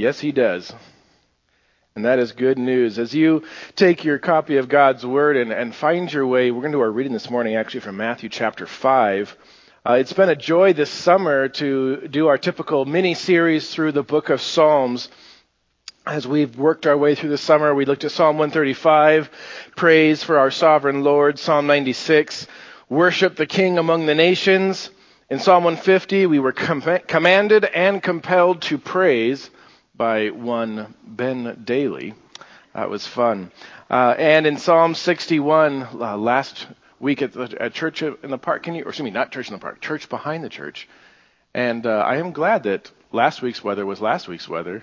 Yes, he does. And that is good news. As you take your copy of God's Word and, and find your way, we're going to do our reading this morning actually from Matthew chapter 5. Uh, it's been a joy this summer to do our typical mini series through the book of Psalms. As we've worked our way through the summer, we looked at Psalm 135, praise for our sovereign Lord, Psalm 96, worship the King among the nations. In Psalm 150, we were com- commanded and compelled to praise by one Ben Daly. That was fun. Uh, and in Psalm 61, uh, last week at, the, at church in the park, can you, or excuse me, not church in the park, church behind the church. And uh, I am glad that last week's weather was last week's weather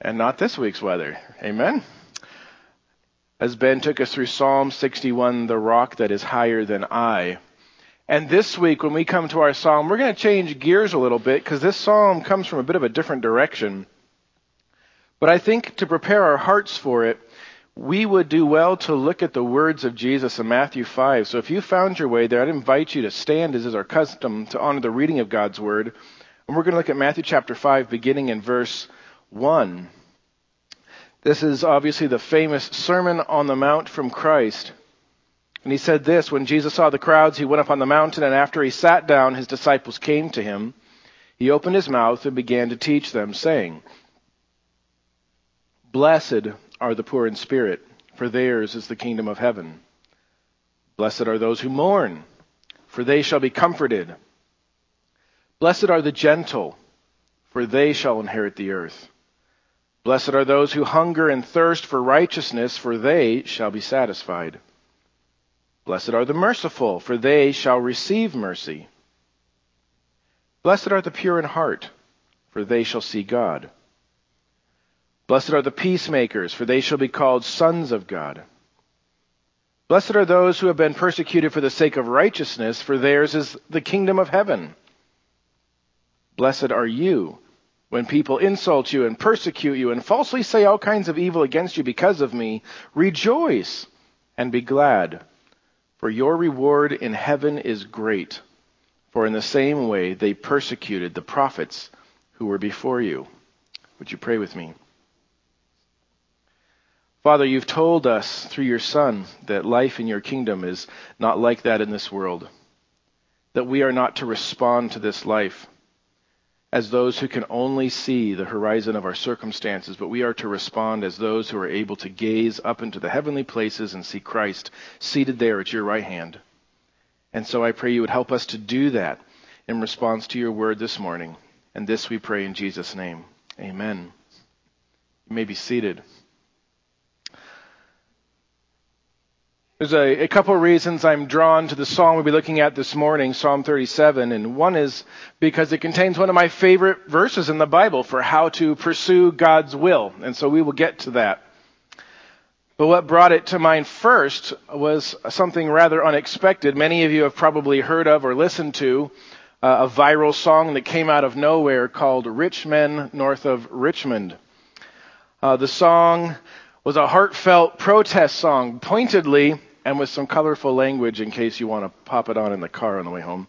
and not this week's weather. Amen. As Ben took us through Psalm 61, the rock that is higher than I. And this week, when we come to our psalm, we're going to change gears a little bit because this psalm comes from a bit of a different direction. But I think to prepare our hearts for it, we would do well to look at the words of Jesus in Matthew 5. So if you found your way there, I'd invite you to stand as is our custom to honor the reading of God's word. And we're going to look at Matthew chapter 5, beginning in verse 1. This is obviously the famous Sermon on the Mount from Christ. And he said this When Jesus saw the crowds, he went up on the mountain, and after he sat down, his disciples came to him. He opened his mouth and began to teach them, saying, Blessed are the poor in spirit, for theirs is the kingdom of heaven. Blessed are those who mourn, for they shall be comforted. Blessed are the gentle, for they shall inherit the earth. Blessed are those who hunger and thirst for righteousness, for they shall be satisfied. Blessed are the merciful, for they shall receive mercy. Blessed are the pure in heart, for they shall see God. Blessed are the peacemakers, for they shall be called sons of God. Blessed are those who have been persecuted for the sake of righteousness, for theirs is the kingdom of heaven. Blessed are you when people insult you and persecute you and falsely say all kinds of evil against you because of me. Rejoice and be glad for your reward in heaven is great. For in the same way they persecuted the prophets who were before you. Would you pray with me? Father, you've told us through your Son that life in your kingdom is not like that in this world. That we are not to respond to this life as those who can only see the horizon of our circumstances, but we are to respond as those who are able to gaze up into the heavenly places and see Christ seated there at your right hand. And so I pray you would help us to do that in response to your word this morning. And this we pray in Jesus' name. Amen. You may be seated. There's a, a couple of reasons I'm drawn to the song we'll be looking at this morning, Psalm 37, and one is because it contains one of my favorite verses in the Bible for how to pursue God's will, and so we will get to that. But what brought it to mind first was something rather unexpected. Many of you have probably heard of or listened to uh, a viral song that came out of nowhere called Rich Men North of Richmond. Uh, the song was a heartfelt protest song, pointedly and with some colorful language in case you want to pop it on in the car on the way home.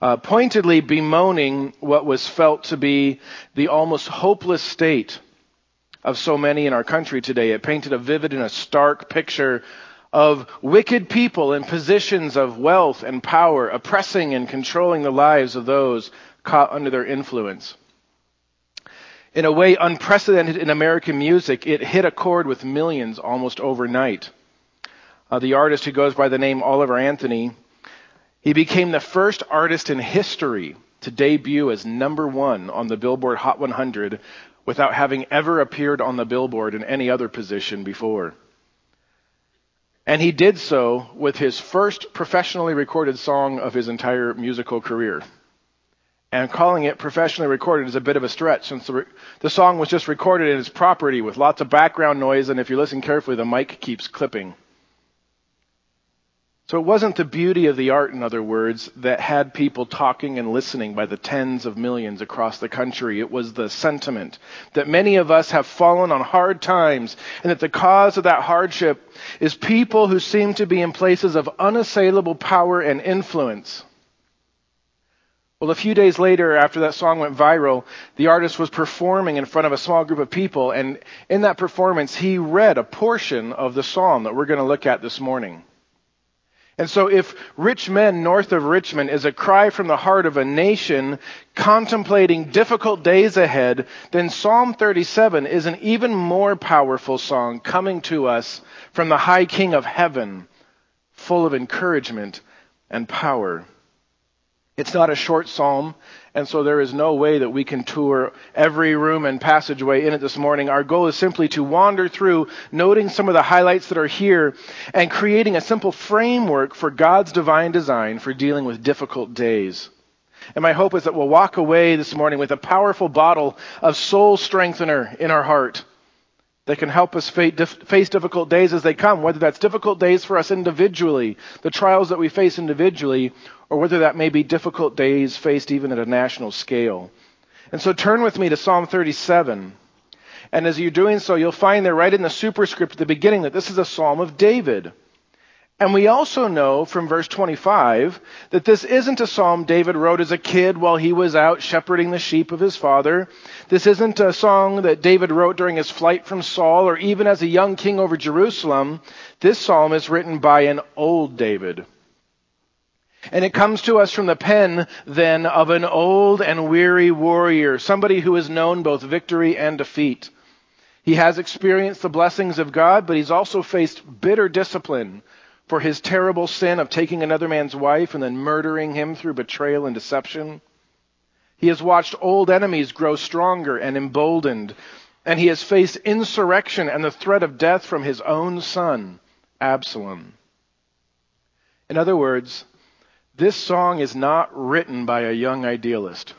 Uh, pointedly bemoaning what was felt to be the almost hopeless state of so many in our country today. It painted a vivid and a stark picture of wicked people in positions of wealth and power oppressing and controlling the lives of those caught under their influence in a way unprecedented in American music, it hit a chord with millions almost overnight. Uh, the artist who goes by the name Oliver Anthony, he became the first artist in history to debut as number one on the Billboard Hot 100 without having ever appeared on the Billboard in any other position before. And he did so with his first professionally recorded song of his entire musical career. And calling it professionally recorded is a bit of a stretch since the, re- the song was just recorded in its property with lots of background noise, and if you listen carefully, the mic keeps clipping. So it wasn't the beauty of the art, in other words, that had people talking and listening by the tens of millions across the country. It was the sentiment that many of us have fallen on hard times and that the cause of that hardship is people who seem to be in places of unassailable power and influence Well, a few days later, after that song went viral, the artist was performing in front of a small group of people, and in that performance, he read a portion of the psalm that we're going to look at this morning. And so if rich men north of Richmond is a cry from the heart of a nation contemplating difficult days ahead, then Psalm 37 is an even more powerful song coming to us from the high king of heaven, full of encouragement and power. It's not a short psalm, and so there is no way that we can tour every room and passageway in it this morning. Our goal is simply to wander through, noting some of the highlights that are here, and creating a simple framework for God's divine design for dealing with difficult days. And my hope is that we'll walk away this morning with a powerful bottle of soul strengthener in our heart that can help us face difficult days as they come, whether that's difficult days for us individually, the trials that we face individually, or whether that may be difficult days faced even at a national scale. And so turn with me to Psalm 37. And as you're doing so, you'll find there right in the superscript at the beginning that this is a psalm of David. And we also know from verse 25 that this isn't a psalm David wrote as a kid while he was out shepherding the sheep of his father. This isn't a song that David wrote during his flight from Saul or even as a young king over Jerusalem. This psalm is written by an old David. And it comes to us from the pen, then, of an old and weary warrior, somebody who has known both victory and defeat. He has experienced the blessings of God, but he's also faced bitter discipline for his terrible sin of taking another man's wife and then murdering him through betrayal and deception. He has watched old enemies grow stronger and emboldened, and he has faced insurrection and the threat of death from his own son, Absalom. In other words, this song is not written by a young idealist.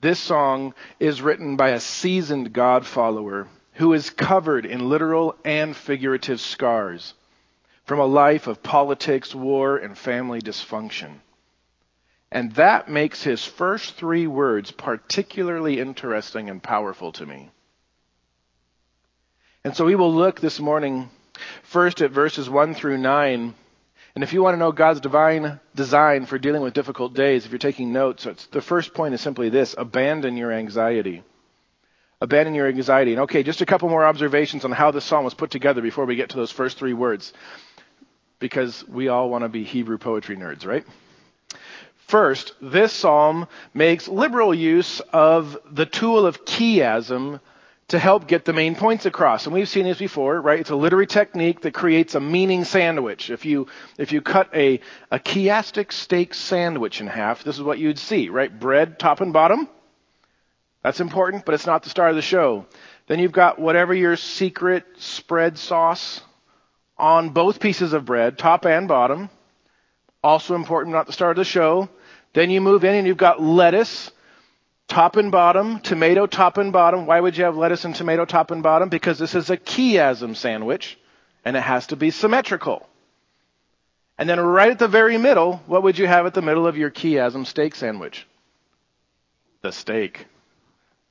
This song is written by a seasoned God follower who is covered in literal and figurative scars from a life of politics, war, and family dysfunction. And that makes his first three words particularly interesting and powerful to me. And so we will look this morning first at verses 1 through 9 and if you want to know God's divine design for dealing with difficult days, if you're taking notes, the first point is simply this abandon your anxiety. Abandon your anxiety. And okay, just a couple more observations on how this psalm was put together before we get to those first three words. Because we all want to be Hebrew poetry nerds, right? First, this psalm makes liberal use of the tool of chiasm to help get the main points across. And we've seen this before, right? It's a literary technique that creates a meaning sandwich. If you, if you cut a, a chiastic steak sandwich in half, this is what you'd see, right? Bread, top and bottom. That's important, but it's not the star of the show. Then you've got whatever your secret spread sauce on both pieces of bread, top and bottom. Also important, not the start of the show. Then you move in and you've got lettuce top and bottom, tomato top and bottom. Why would you have lettuce and tomato top and bottom? Because this is a chiasm sandwich and it has to be symmetrical. And then right at the very middle, what would you have at the middle of your chiasm steak sandwich? The steak.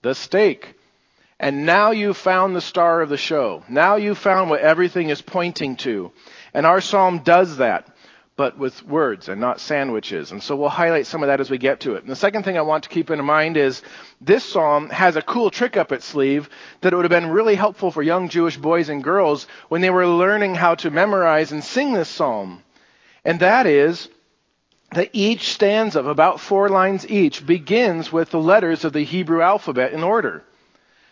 The steak. And now you've found the star of the show. Now you've found what everything is pointing to. And our psalm does that but with words and not sandwiches. And so we'll highlight some of that as we get to it. And the second thing I want to keep in mind is this psalm has a cool trick up its sleeve that it would have been really helpful for young Jewish boys and girls when they were learning how to memorize and sing this psalm. And that is that each stanza of about four lines each begins with the letters of the Hebrew alphabet in order.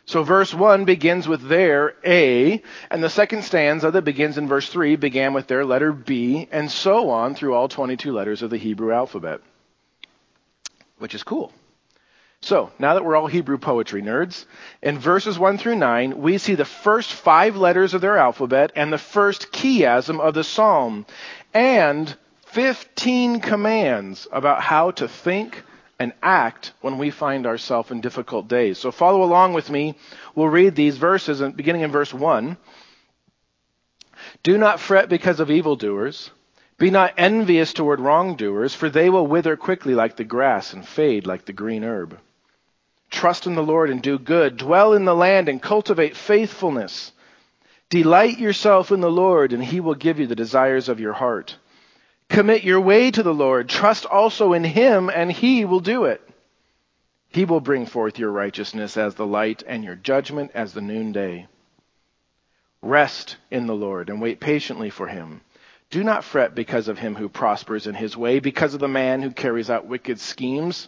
So verse 1 begins with their A, and the second stanza that begins in verse 3 began with their letter B, and so on through all 22 letters of the Hebrew alphabet. Which is cool. So, now that we're all Hebrew poetry nerds, in verses 1 through 9, we see the first five letters of their alphabet and the first chiasm of the psalm, and 15 commands about how to think, and act when we find ourselves in difficult days. So follow along with me. We'll read these verses beginning in verse 1. Do not fret because of evildoers. Be not envious toward wrongdoers, for they will wither quickly like the grass and fade like the green herb. Trust in the Lord and do good. Dwell in the land and cultivate faithfulness. Delight yourself in the Lord, and he will give you the desires of your heart. Commit your way to the Lord. Trust also in him, and he will do it. He will bring forth your righteousness as the light and your judgment as the noonday. Rest in the Lord and wait patiently for him. Do not fret because of him who prospers in his way, because of the man who carries out wicked schemes.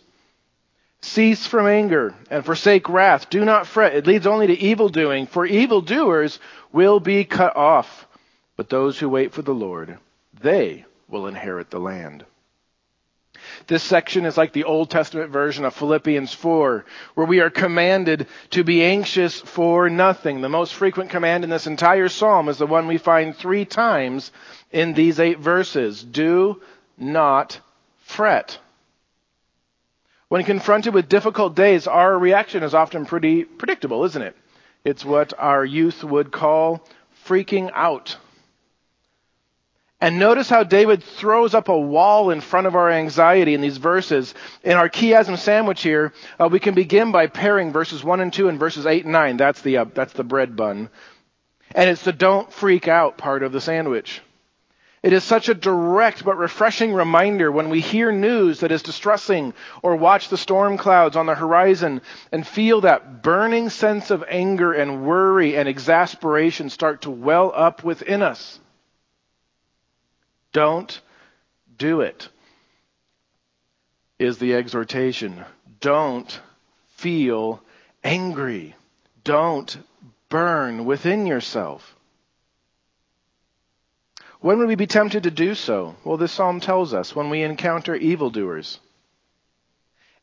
Cease from anger and forsake wrath. Do not fret. It leads only to evil doing, for evil doers will be cut off. But those who wait for the Lord, they will inherit the land. This section is like the Old Testament version of Philippians 4, where we are commanded to be anxious for nothing. The most frequent command in this entire psalm is the one we find three times in these eight verses. Do not fret. When confronted with difficult days, our reaction is often pretty predictable, isn't it? It's what our youth would call freaking out. And notice how David throws up a wall in front of our anxiety in these verses. In our chiasm sandwich here, uh, we can begin by pairing verses 1 and 2 and verses 8 and 9. That's the, uh, that's the bread bun. And it's the don't freak out part of the sandwich. It is such a direct but refreshing reminder when we hear news that is distressing or watch the storm clouds on the horizon and feel that burning sense of anger and worry and exasperation start to well up within us. Don't do it, is the exhortation. Don't feel angry. Don't burn within yourself. When would we be tempted to do so? Well, this psalm tells us when we encounter evildoers.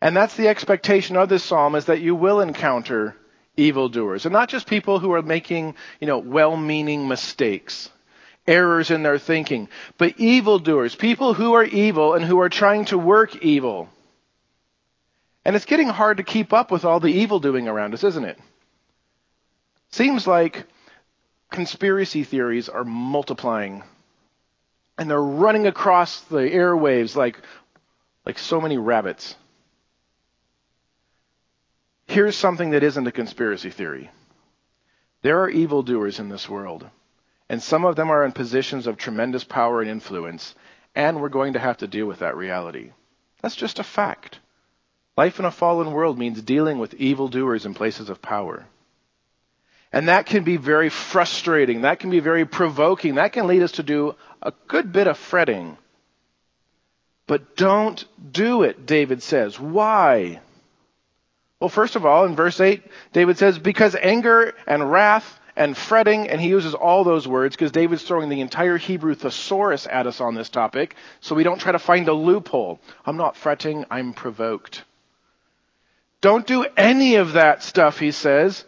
And that's the expectation of this psalm is that you will encounter evildoers. And not just people who are making, you know, well-meaning mistakes errors in their thinking, but evildoers, people who are evil and who are trying to work evil. And it's getting hard to keep up with all the evil doing around us, isn't it? Seems like conspiracy theories are multiplying and they're running across the airwaves like, like so many rabbits. Here's something that isn't a conspiracy theory. There are evildoers in this world. And some of them are in positions of tremendous power and influence, and we're going to have to deal with that reality. That's just a fact. Life in a fallen world means dealing with evildoers in places of power. And that can be very frustrating. That can be very provoking. That can lead us to do a good bit of fretting. But don't do it, David says. Why? Well, first of all, in verse 8, David says, because anger and wrath and fretting, and he uses all those words because David's throwing the entire Hebrew thesaurus at us on this topic, so we don't try to find a loophole. I'm not fretting, I'm provoked. Don't do any of that stuff, he says.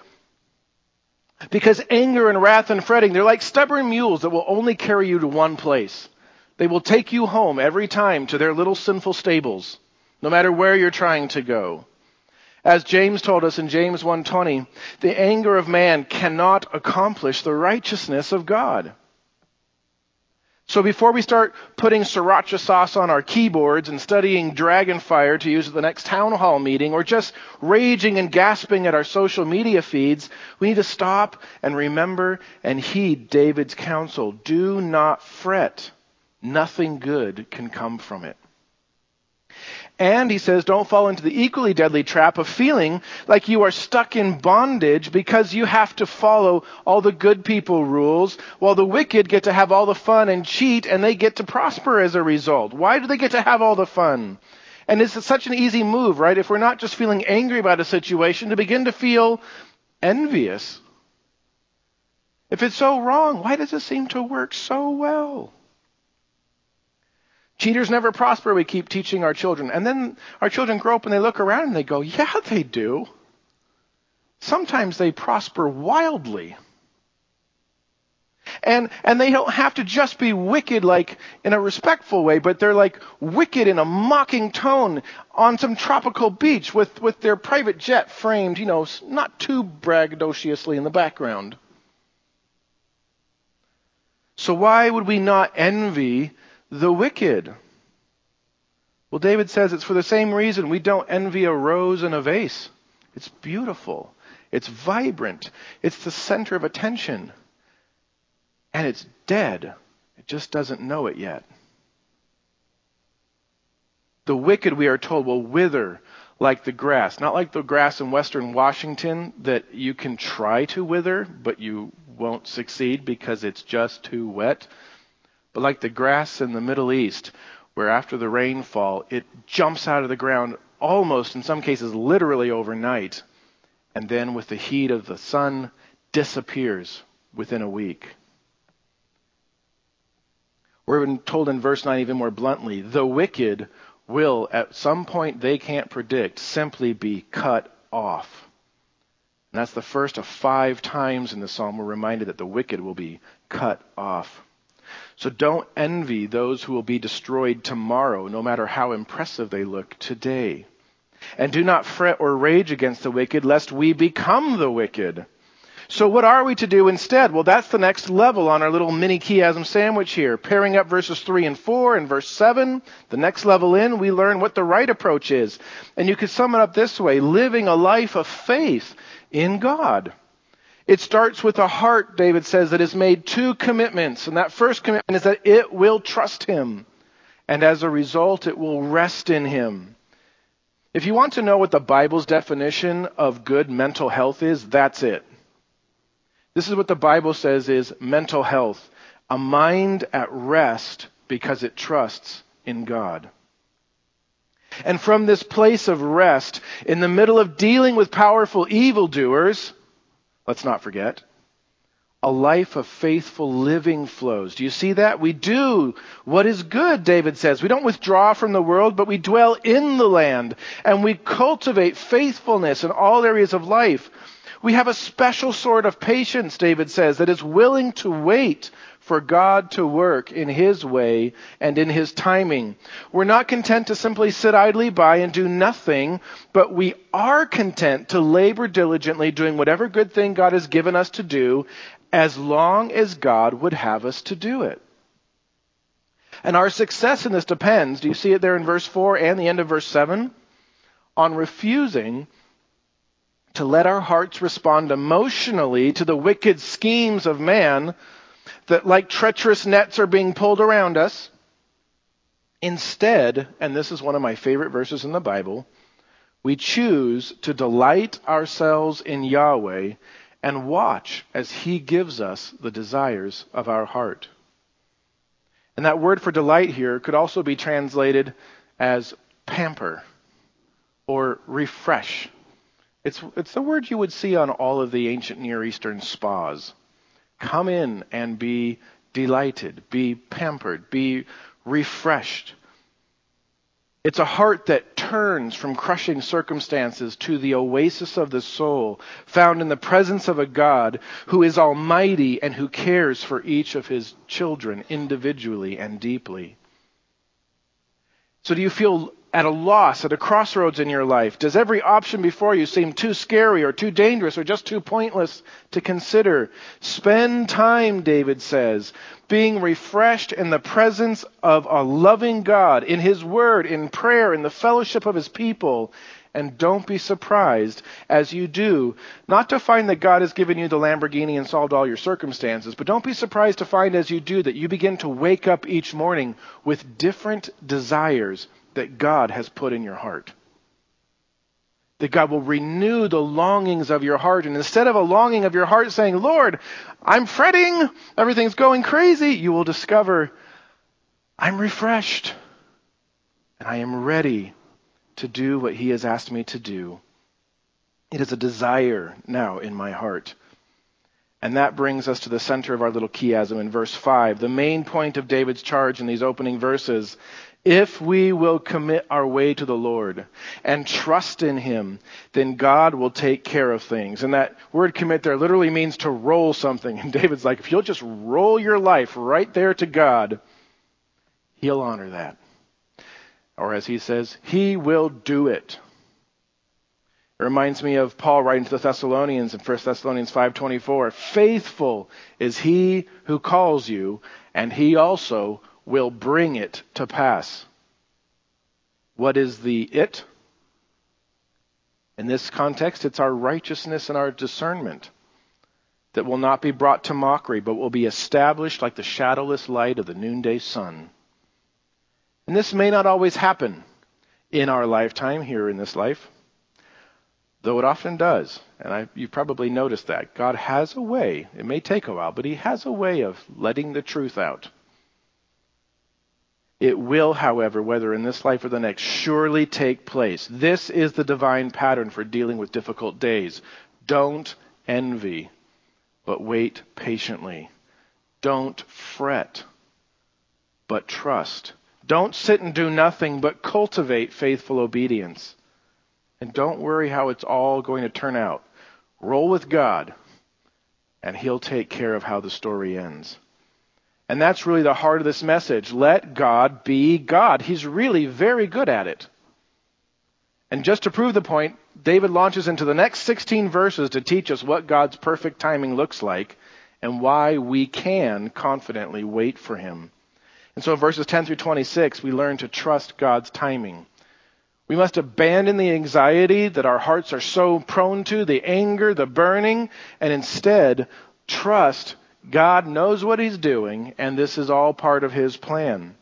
Because anger and wrath and fretting, they're like stubborn mules that will only carry you to one place. They will take you home every time to their little sinful stables, no matter where you're trying to go. As James told us in James 1:20, the anger of man cannot accomplish the righteousness of God. So before we start putting sriracha sauce on our keyboards and studying Dragonfire to use at the next town hall meeting or just raging and gasping at our social media feeds, we need to stop and remember and heed David's counsel. Do not fret. Nothing good can come from it. And he says, don't fall into the equally deadly trap of feeling like you are stuck in bondage because you have to follow all the good people rules while the wicked get to have all the fun and cheat and they get to prosper as a result. Why do they get to have all the fun? And it's such an easy move, right? If we're not just feeling angry about a situation to begin to feel envious. If it's so wrong, why does it seem to work so well? Cheaters never prosper, we keep teaching our children. And then our children grow up and they look around and they go, yeah, they do. Sometimes they prosper wildly. And, and they don't have to just be wicked like in a respectful way, but they're like wicked in a mocking tone on some tropical beach with, with their private jet framed, you know, not too braggadociously in the background. So why would we not envy the wicked. Well, David says it's for the same reason we don't envy a rose in a vase. It's beautiful. It's vibrant. It's the center of attention. And it's dead. It just doesn't know it yet. The wicked, we are told, will wither like the grass. Not like the grass in western Washington that you can try to wither, but you won't succeed because it's just too wet. But like the grass in the Middle East, where after the rainfall, it jumps out of the ground almost, in some cases, literally overnight, and then with the heat of the sun, disappears within a week. We're even told in verse 9 even more bluntly the wicked will, at some point they can't predict, simply be cut off. And that's the first of five times in the psalm we're reminded that the wicked will be cut off. So don't envy those who will be destroyed tomorrow, no matter how impressive they look today. And do not fret or rage against the wicked, lest we become the wicked. So what are we to do instead? Well, that's the next level on our little mini chiasm sandwich here. Pairing up verses 3 and 4 and verse 7, the next level in, we learn what the right approach is. And you could sum it up this way, living a life of faith in God. It starts with a heart, David says, that has made two commitments. And that first commitment is that it will trust Him. And as a result, it will rest in Him. If you want to know what the Bible's definition of good mental health is, that's it. This is what the Bible says is mental health a mind at rest because it trusts in God. And from this place of rest, in the middle of dealing with powerful evildoers, let's not forget, a life of faithful living flows. Do you see that? We do what is good, David says. We don't withdraw from the world, but we dwell in the land and we cultivate faithfulness in all areas of life. We have a special sort of patience, David says, that is willing to wait for God to work in His way and in His timing. We're not content to simply sit idly by and do nothing, but we are content to labor diligently doing whatever good thing God has given us to do as long as God would have us to do it. And our success in this depends, do you see it there in verse 4 and the end of verse 7? On refusing to let our hearts respond emotionally to the wicked schemes of man that, like treacherous nets, are being pulled around us. Instead, and this is one of my favorite verses in the Bible, we choose to delight ourselves in Yahweh and watch as He gives us the desires of our heart. And that word for delight here could also be translated as pamper or refresh it's, it's the word you would see on all of the ancient Near Eastern spas. Come in and be delighted, be pampered, be refreshed. It's a heart that turns from crushing circumstances to the oasis of the soul, found in the presence of a God who is almighty and who cares for each of his children individually and deeply. So, do you feel at a loss, at a crossroads in your life? Does every option before you seem too scary or too dangerous or just too pointless to consider? Spend time, David says, being refreshed in the presence of a loving God, in His Word, in prayer, in the fellowship of His people. And don't be surprised as you do, not to find that God has given you the Lamborghini and solved all your circumstances, but don't be surprised to find as you do that you begin to wake up each morning with different desires that God has put in your heart. That God will renew the longings of your heart. And instead of a longing of your heart saying, Lord, I'm fretting, everything's going crazy, you will discover, I'm refreshed and I am ready to do what He has asked me to do. It is a desire now in my heart. And that brings us to the center of our little chiasm in verse 5. The main point of David's charge in these opening verses if we will commit our way to the Lord and trust in Him, then God will take care of things. And that word commit there literally means to roll something. And David's like, if you'll just roll your life right there to God, He'll honor that. Or as he says, He will do it. It reminds me of Paul writing to the Thessalonians in 1 Thessalonians 5:24, "Faithful is he who calls you, and he also will bring it to pass. What is the it? In this context, it's our righteousness and our discernment that will not be brought to mockery, but will be established like the shadowless light of the noonday sun. And this may not always happen. in our lifetime here in this life, though it often does. And I, you probably noticed that. God has a way, it may take a while, but He has a way of letting the truth out. It will, however, whether in this life or the next, surely take place. This is the divine pattern for dealing with difficult days. Don't envy, but wait patiently. Don't fret, but trust. Don't sit and do nothing, but cultivate faithful obedience. And don't worry how it's all going to turn out. Roll with God, and He'll take care of how the story ends. And that's really the heart of this message. Let God be God. He's really very good at it. And just to prove the point, David launches into the next 16 verses to teach us what God's perfect timing looks like and why we can confidently wait for him. And so in verses 10 through 26, we learn to trust God's timing. We must abandon the anxiety that our hearts are so prone to, the anger, the burning, and instead trust God knows what He's doing, and this is all part of His plan.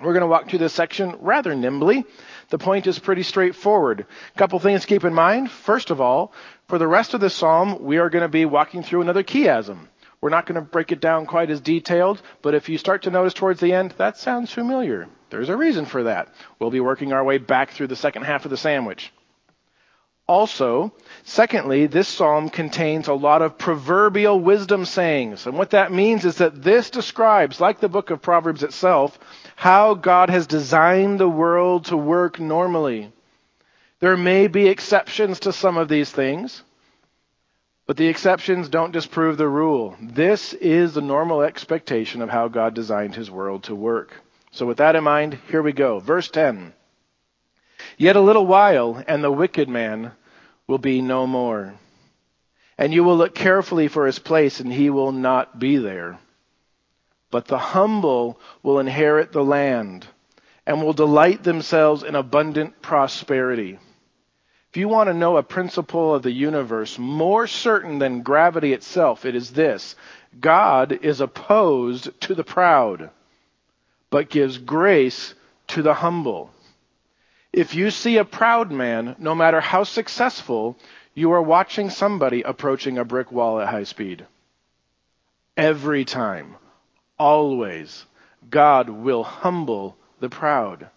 We're going to walk through this section rather nimbly. The point is pretty straightforward. A couple things to keep in mind. First of all, for the rest of the psalm, we are going to be walking through another chiasm. We're not going to break it down quite as detailed, but if you start to notice towards the end, that sounds familiar. There's a reason for that. We'll be working our way back through the second half of the sandwich. Also, secondly, this psalm contains a lot of proverbial wisdom sayings. And what that means is that this describes, like the book of Proverbs itself, how God has designed the world to work normally. There may be exceptions to some of these things, but the exceptions don't disprove the rule. This is the normal expectation of how God designed his world to work. So with that in mind, here we go. Verse 10. Yet a little while, and the wicked man will be no more. And you will look carefully for his place, and he will not be there. But the humble will inherit the land and will delight themselves in abundant prosperity. If you want to know a principle of the universe more certain than gravity itself, it is this God is opposed to the proud, but gives grace to the humble. If you see a proud man, no matter how successful, you are watching somebody approaching a brick wall at high speed. Every time, always, God will humble the proud.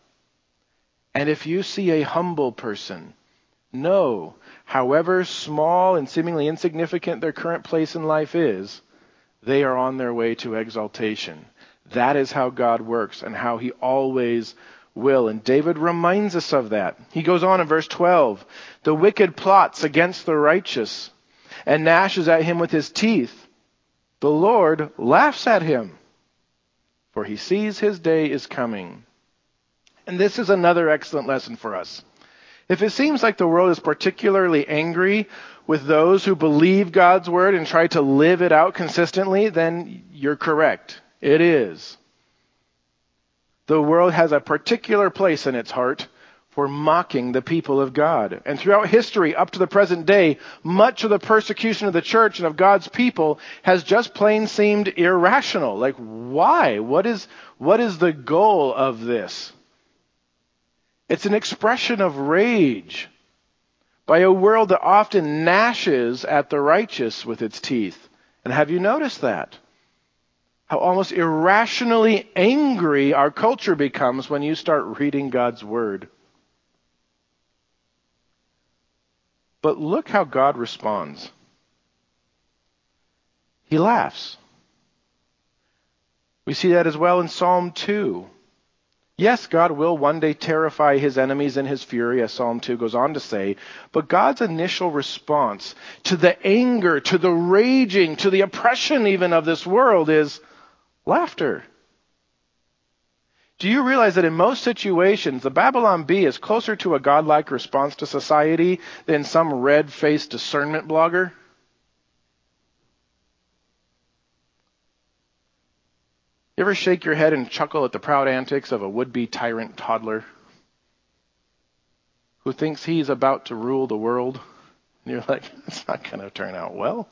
And if you see a humble person, know, however small and seemingly insignificant their current place in life is, they are on their way to exaltation. That is how God works and how He always will. And David reminds us of that. He goes on in verse 12 The wicked plots against the righteous and gnashes at him with his teeth. The Lord laughs at him, for he sees his day is coming. And this is another excellent lesson for us. If it seems like the world is particularly angry with those who believe God's word and try to live it out consistently, then you're correct. It is. The world has a particular place in its heart for mocking the people of God. And throughout history, up to the present day, much of the persecution of the church and of God's people has just plain seemed irrational. Like, why? What is, what is the goal of this? It's an expression of rage by a world that often gnashes at the righteous with its teeth. And have you noticed that? How almost irrationally angry our culture becomes when you start reading God's Word. But look how God responds. He laughs. We see that as well in Psalm 2. Yes, God will one day terrify his enemies in his fury, as Psalm 2 goes on to say, but God's initial response to the anger, to the raging, to the oppression even of this world is, Laughter. Do you realize that in most situations, the Babylon Bee is closer to a godlike response to society than some red faced discernment blogger? You ever shake your head and chuckle at the proud antics of a would be tyrant toddler who thinks he's about to rule the world? And you're like, it's not going to turn out well.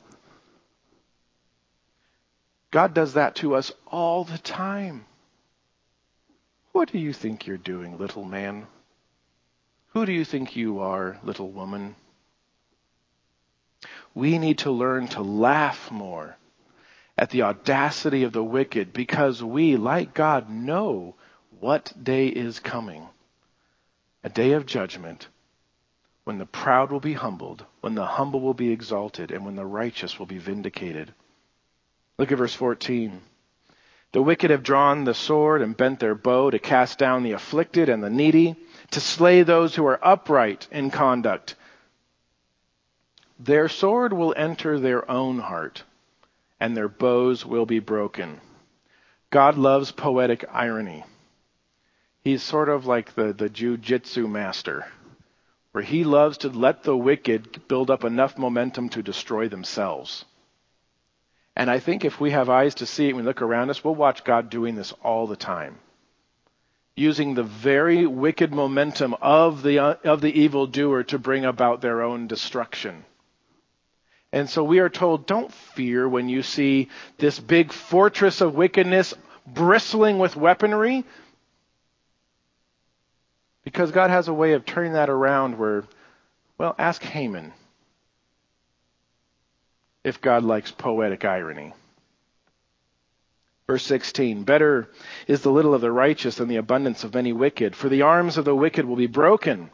God does that to us all the time. What do you think you're doing, little man? Who do you think you are, little woman? We need to learn to laugh more at the audacity of the wicked because we, like God, know what day is coming. A day of judgment when the proud will be humbled, when the humble will be exalted, and when the righteous will be vindicated. Look at verse 14. The wicked have drawn the sword and bent their bow to cast down the afflicted and the needy, to slay those who are upright in conduct. Their sword will enter their own heart, and their bows will be broken. God loves poetic irony. He's sort of like the, the jujitsu master, where he loves to let the wicked build up enough momentum to destroy themselves. And I think if we have eyes to see when we look around us, we'll watch God doing this all the time. Using the very wicked momentum of the, uh, of the evildoer to bring about their own destruction. And so we are told, don't fear when you see this big fortress of wickedness bristling with weaponry. Because God has a way of turning that around where, well, ask Haman if God likes poetic irony. Verse 16, better is the little of the righteous than the abundance of many wicked, for the arms of the wicked will be broken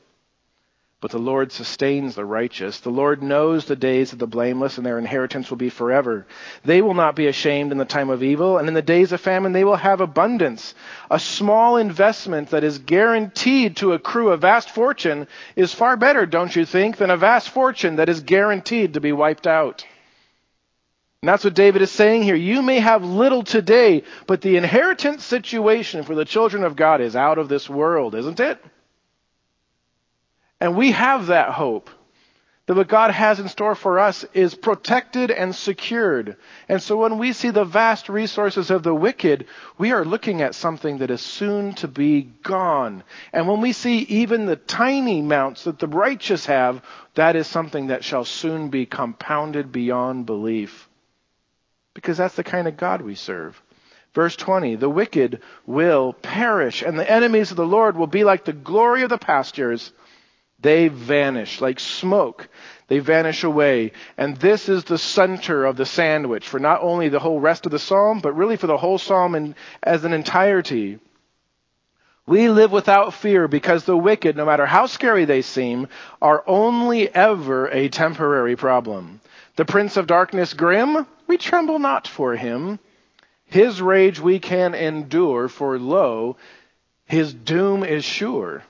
but the Lord sustains the righteous. The Lord knows the days of the blameless, and their inheritance will be forever. They will not be ashamed in the time of evil, and in the days of famine they will have abundance. A small investment that is guaranteed to accrue a vast fortune is far better, don't you think, than a vast fortune that is guaranteed to be wiped out. And that's what David is saying here. You may have little today, but the inheritance situation for the children of God is out of this world, isn't it? And we have that hope that what God has in store for us is protected and secured. And so when we see the vast resources of the wicked, we are looking at something that is soon to be gone. And when we see even the tiny amounts that the righteous have, that is something that shall soon be compounded beyond belief. Because that's the kind of God we serve. Verse 20, the wicked will perish, and the enemies of the Lord will be like the glory of the pastures. They vanish like smoke. They vanish away. And this is the center of the sandwich for not only the whole rest of the psalm, but really for the whole psalm in, as an entirety. We live without fear because the wicked, no matter how scary they seem, are only ever a temporary problem. The prince of darkness grim, we tremble not for him. His rage we can endure, for lo, his doom is sure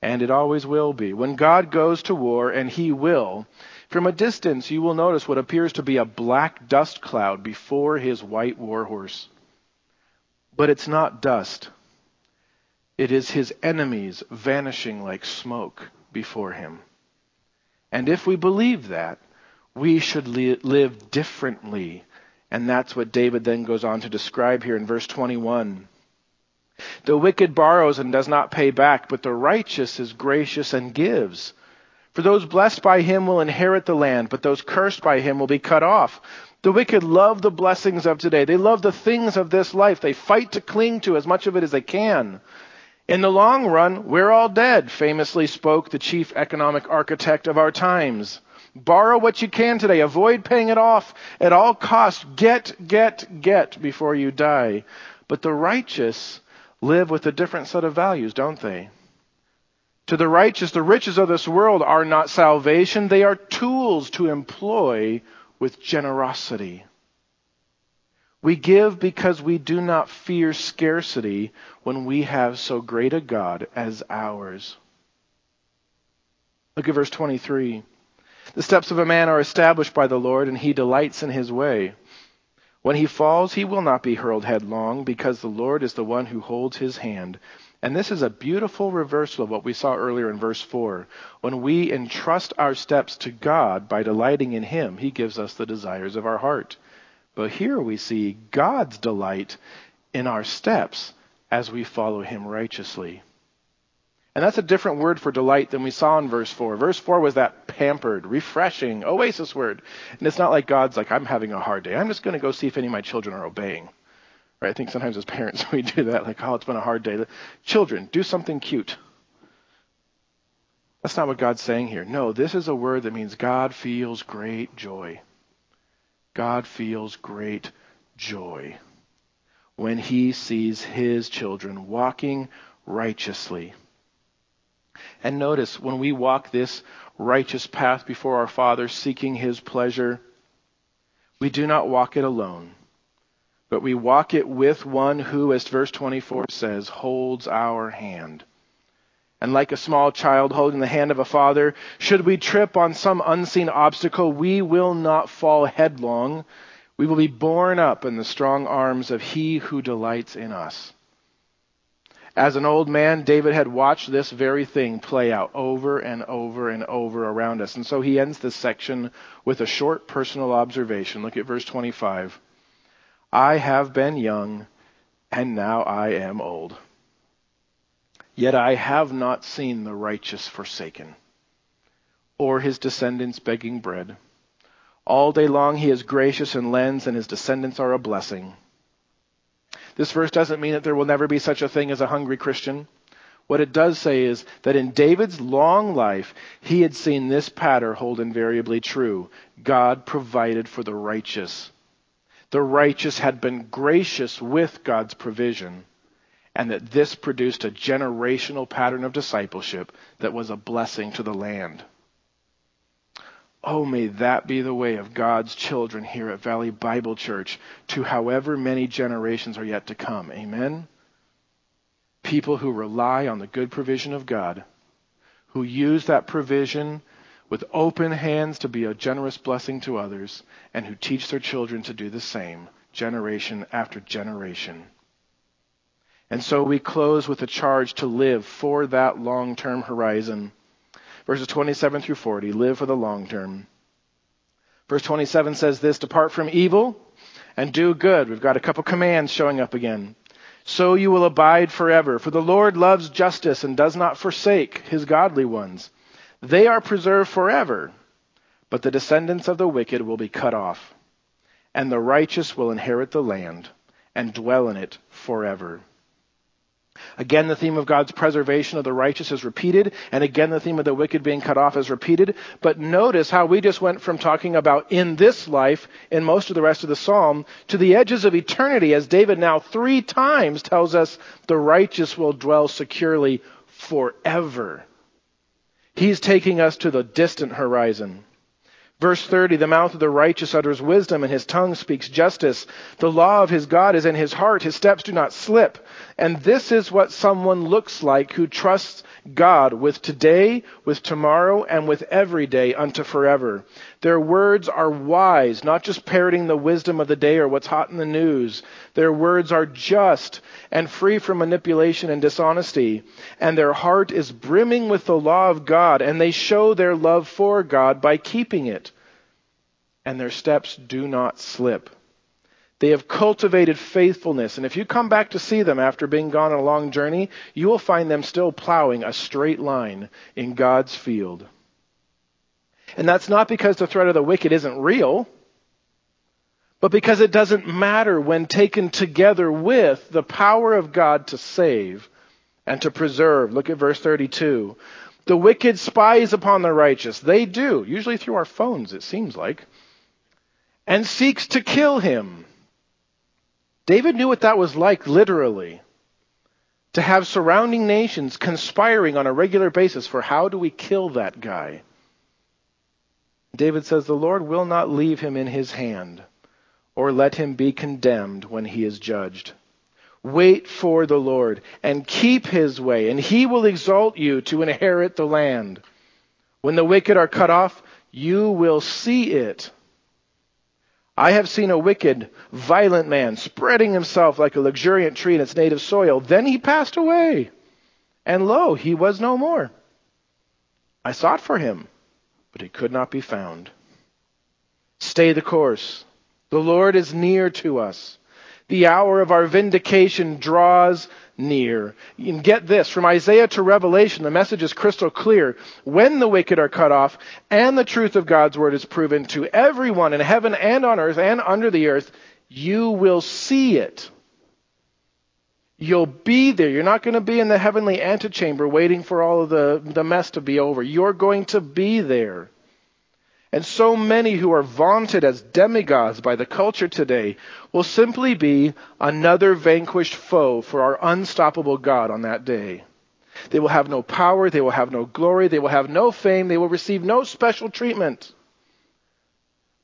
and it always will be. When God goes to war, and He will, from a distance you will notice what appears to be a black dust cloud before His white war horse. But it's not dust. It is His enemies vanishing like smoke before Him. And if we believe that, we should live differently. And that's what David then goes on to describe here in verse 21. The wicked borrows and does not pay back, but the righteous is gracious and gives. For those blessed by him will inherit the land, but those cursed by him will be cut off. The wicked love the blessings of today. They love the things of this life. They fight to cling to as much of it as they can. In the long run, we're all dead, famously spoke the chief economic architect of our times. Borrow what you can today. Avoid paying it off at all costs. Get, get, get before you die. But the righteous live with a different set of values, don't they? To the righteous, the riches of this world are not salvation, they are tools to employ with generosity. We give because we do not fear scarcity when we have so great a God as ours. Look at verse 23. The steps of a man are established by the Lord, and he delights in his way. When he falls, he will not be hurled headlong, because the Lord is the one who holds his hand. And this is a beautiful reversal of what we saw earlier in verse 4. When we entrust our steps to God by delighting in him, he gives us the desires of our heart. But here we see God's delight in our steps as we follow him righteously. And that's a different word for delight than we saw in verse 4. Verse 4 was that pampered, refreshing, oasis word. And it's not like God's like, I'm having a hard day. I'm just going to go see if any of my children are obeying. Right? I think sometimes as parents we do that, like, oh, it's been a hard day. Children, do something cute. That's not what God's saying here. No, this is a word that means God feels great joy. God feels great joy when he sees his children walking righteously. And notice when we walk this righteous path before our Father, seeking his pleasure, we do not walk it alone, but we walk it with one who, as verse 24 says, holds our hand. And like a small child holding the hand of a father, should we trip on some unseen obstacle, we will not fall headlong. We will be borne up in the strong arms of he who delights in us. As an old man, David had watched this very thing play out over and over and over around us. And so he ends this section with a short personal observation. Look at verse 25. I have been young, and now I am old. Yet I have not seen the righteous forsaken, or his descendants begging bread. All day long he is gracious and lends, and his descendants are a blessing. This verse doesn't mean that there will never be such a thing as a hungry Christian. What it does say is that in David's long life, he had seen this pattern hold invariably true. God provided for the righteous. The righteous had been gracious with God's provision, and that this produced a generational pattern of discipleship that was a blessing to the land. Oh, may that be the way of God's children here at Valley Bible Church to however many generations are yet to come. Amen? People who rely on the good provision of God, who use that provision with open hands to be a generous blessing to others, and who teach their children to do the same, generation after generation. And so we close with a charge to live for that long term horizon verses 27 through 40. Live for the long term. Verse 27 says this Depart from evil and do good. We've got a couple commands showing up again. So you will abide forever. For the Lord loves justice and does not forsake his godly ones. They are preserved forever, but the descendants of the wicked will be cut off, and the righteous will inherit the land and dwell in it forever. Again, the theme of God's preservation of the righteous is repeated, and again, the theme of the wicked being cut off is repeated. But notice how we just went from talking about in this life in most of the rest of the psalm to the edges of eternity, as David now three times tells us the righteous will dwell securely forever. He's taking us to the distant horizon. Verse 30, the mouth of the righteous utters wisdom and his tongue speaks justice. The law of his God is in his heart. His steps do not slip. And this is what someone looks like who trusts God with today, with tomorrow, and with every day unto forever. Their words are wise, not just parroting the wisdom of the day or what's hot in the news. Their words are just and free from manipulation and dishonesty. And their heart is brimming with the law of God, and they show their love for God by keeping it. And their steps do not slip. They have cultivated faithfulness. And if you come back to see them after being gone on a long journey, you will find them still plowing a straight line in God's field. And that's not because the threat of the wicked isn't real, but because it doesn't matter when taken together with the power of God to save and to preserve. Look at verse 32. The wicked spies upon the righteous. They do, usually through our phones, it seems like, and seeks to kill him. David knew what that was like, literally. To have surrounding nations conspiring on a regular basis for how do we kill that guy. David says, The Lord will not leave him in his hand, or let him be condemned when he is judged. Wait for the Lord and keep his way, and he will exalt you to inherit the land. When the wicked are cut off, you will see it I have seen a wicked, violent man spreading himself like a luxuriant tree in its native soil. Then he passed away, and lo, he was no more. I sought for him, but he could not be found. Stay the course. The Lord is near to us. The hour of our vindication draws near. And get this, from Isaiah to Revelation, the message is crystal clear. When the wicked are cut off and the truth of God's word is proven to everyone in heaven and on earth and under the earth, you will see it. You'll be there. You're not going to be in the heavenly antechamber waiting for all of the, the mess to be over. You're going to be there. And so many who are vaunted as demigods by the culture today will simply be another vanquished foe for our unstoppable God on that day. They will have no power, they will have no glory, they will have no fame, they will receive no special treatment.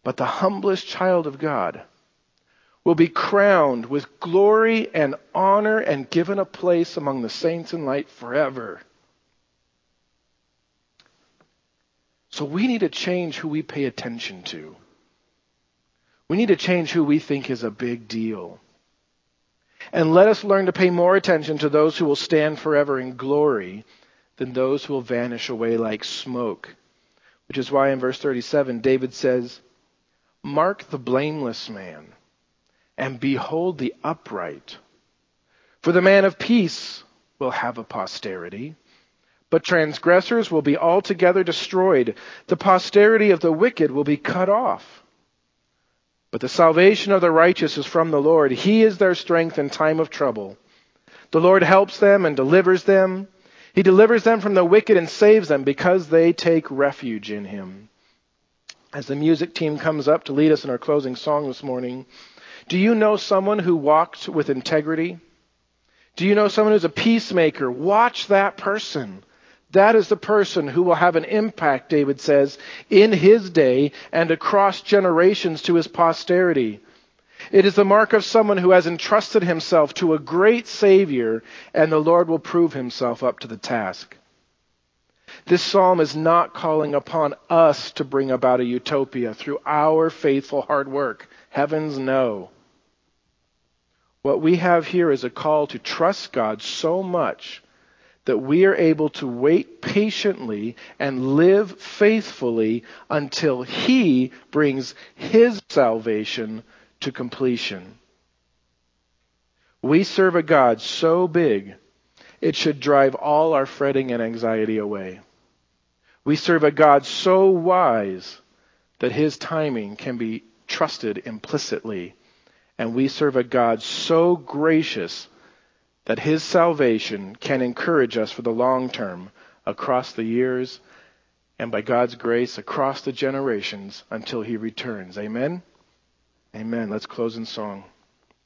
But the humblest child of God will be crowned with glory and honor and given a place among the saints in light forever. So we need to change who we pay attention to. We need to change who we think is a big deal. And let us learn to pay more attention to those who will stand forever in glory than those who will vanish away like smoke. Which is why in verse 37, David says, Mark the blameless man and behold the upright. For the man of peace will have a posterity, but transgressors will be altogether destroyed. The posterity of the wicked will be cut off. But the salvation of the righteous is from the Lord. He is their strength in time of trouble. The Lord helps them and delivers them. He delivers them from the wicked and saves them because they take refuge in him. As the music team comes up to lead us in our closing song this morning, do you know someone who walked with integrity? Do you know someone who's a peacemaker? Watch that person. That is the person who will have an impact, David says, in his day and across generations to his posterity. It is the mark of someone who has entrusted himself to a great Savior, and the Lord will prove himself up to the task. This psalm is not calling upon us to bring about a utopia through our faithful hard work. Heavens no. What we have here is a call to trust God so much that we are able to wait patiently and live faithfully until He brings His salvation to completion. We serve a God so big, it should drive all our fretting and anxiety away. We serve a God so wise that His timing can be trusted implicitly and we serve a God so gracious that his salvation can encourage us for the long term across the years and by God's grace across the generations until he returns. Amen? Amen. Let's close in song.